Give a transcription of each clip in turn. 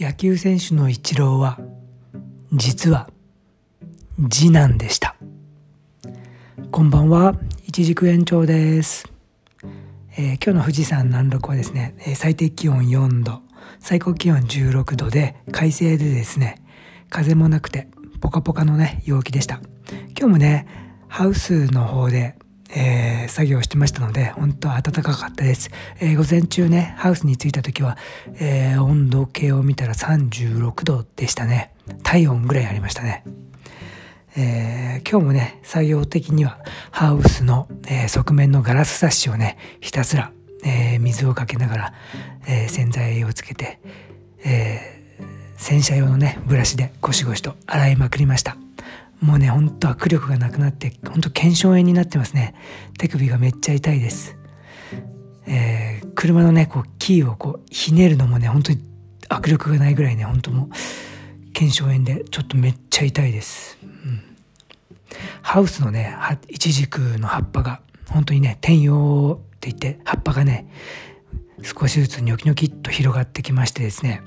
野球選手のイチローは実は次男でした。こんばんは一軸延長です、えー、今日の富士山南麓はですね最低気温4度最高気温16度で快晴でですね風もなくてポカポカのね陽気でした。今日もねハウスの方でえー、作業してましたので本当は暖かかったです、えー、午前中ねハウスに着いた時は、えー、温度計を見たら36度でしたね。体温ぐらいありましたね、え今日もね作業的にはハウスの、え側面のガラスサッシをねひたすら、え水をかけながら、え洗剤をつけて、え洗車用のねブラシでゴシゴシと洗いまくりました。もうねほんと握力がなくなってほんと腱鞘炎になってますね。手首がめっちゃ痛いです、えー、車のねこうキーをこうひねるのもね本当に握力がないぐらいね本当もう腱鞘炎でちょっとめっちゃ痛いです、うん、ハウスのねイチジクの葉っぱが本当にね天葉って言って葉っぱがね少しずつニョキニョキっと広がってきましてですね。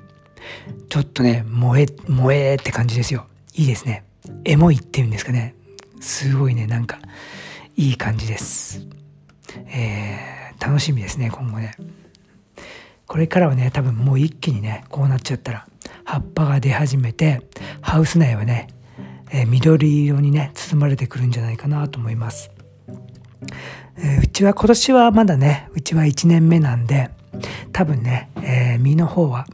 ちょっとね萌え萌えって感じですよ。いいですね。エモいっていうんですかね。すごいね。なんかいい感じです、えー、楽しみですね今後ね。これからはね多分もう一気にねこうなっちゃったら葉っぱが出始めてハウス内はね、えー、緑色にね包まれてくるんじゃないかなと思います、えー、うちは今年はまだねうちは1年目なんで多分ね、えー、実の方は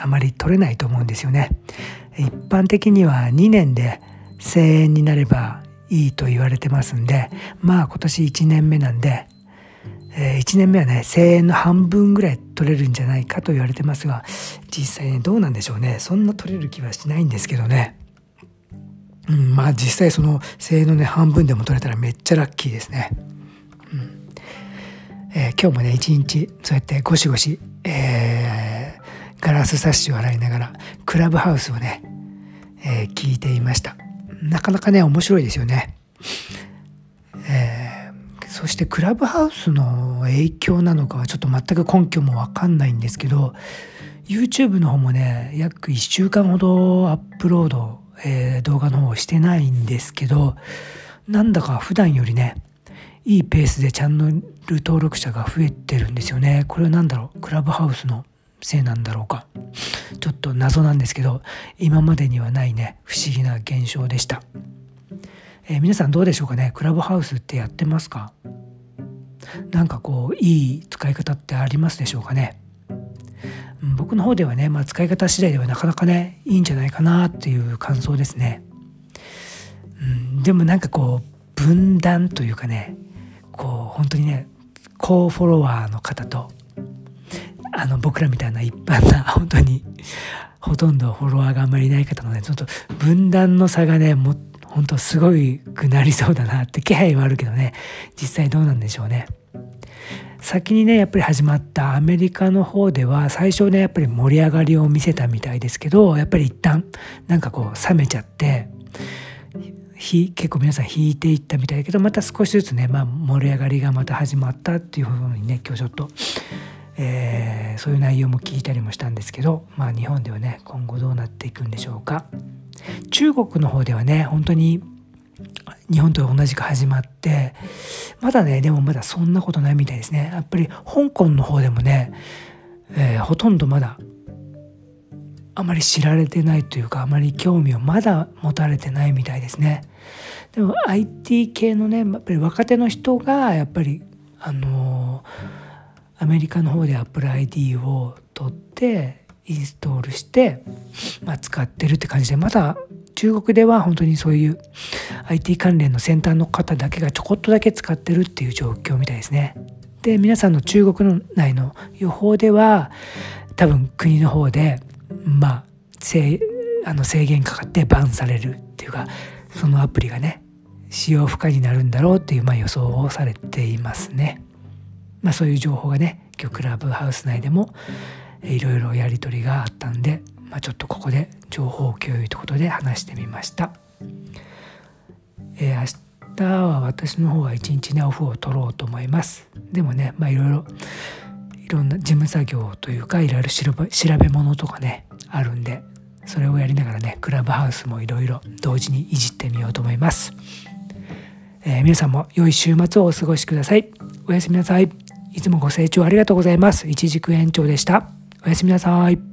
あまり取れないと思うんですよね。一般的には2年で1000円になればいいと言われてますんでまあ今年1年目なんで、えー、1年目はね1000円の半分ぐらい取れるんじゃないかと言われてますが実際ねどうなんでしょうね。そんな取れる気はしないんですけどね、うん、まあ実際その1000円のね半分でも取れたらめっちゃラッキーですね、うん。えー、今日もね一日そうやってゴシゴシ、えー、ガラスサッシを洗いながらクラブハウスをね、えー、聞いていました。なかなかね面白いですよね。えー、そしてクラブハウスの影響なのかはちょっと全く根拠も分かんないんですけど YouTube の方もね約1週間ほどアップロード、えー、動画の方をしてないんですけどなんだか普段よりねいいペースでチャンネル登録者が増えてるんですよね。これは何だろう？クラブハウスのせいなんだろうか。ちょっと謎なんですけど今までにはないね不思議な現象でした、えー、皆さんどうでしょうかね？クラブハウスってやってますか？なんかこういい使い方ってありますでしょうかね？僕の方ではね、まあ、使い方次第ではなかなかねいいんじゃないかなっていう感想ですね、うん、でもなんかこう分断というかねこう本当にね高フォロワーの方とあの僕らみたいな一般な本当にほとんどフォロワーがあんまりいない方のねちょっと分断の差がねも本当すごいくなりそうだなって気配はあるけどね実際どうなんでしょうね。先にねやっぱり始まったアメリカの方では最初ねやっぱり盛り上がりを見せたみたいですけどやっぱり一旦なんかこう冷めちゃって結構皆さん引いていったみたいだけどまた少しずつね、まあ、盛り上がりがまた始まったっていうふうにね今日ちょっとえー、そういう内容も聞いたりもしたんですけど、まあ、日本ではね今後どうなっていくんでしょうか。中国の方ではね本当に日本と同じく始まってまだねでもまだそんなことないみたいですね。やっぱり香港の方でもね、えー、ほとんどまだあまり知られてないというかあまり興味をまだ持たれてないみたいですね。でも IT 系のねやっぱり若手の人がやっぱりあのーアメリカの方で Apple ID を取ってインストールして、まあ、使ってるって感じでまだ中国では本当にそういう IT 関連の先端の方だけがちょこっとだけ使ってるっていう状況みたいですね。で皆さんの中国の内の予報では多分国の方でまあ制あの制限かかってバンされるっていうかそのアプリがね使用不可になるんだろうっていう、まあ、予想をされていますね。まあ、そういう情報がね今日クラブハウス内でもいろいろやり取りがあったんで、まあ、ちょっとここで情報共有ということで話してみました。えー、明日は私の方は一日ねオフを取ろうと思います。でもね、まあ、いろいろいろんな事務作業というかいろいろ調べ調べ物とかねあるんでそれをやりながらねクラブハウスもいろいろ同時にいじってみようと思います。えー、皆さんも良い週末をお過ごしください。おやすみなさい。いつもご清聴ありがとうございます。一軸延長でした。おやすみなさい。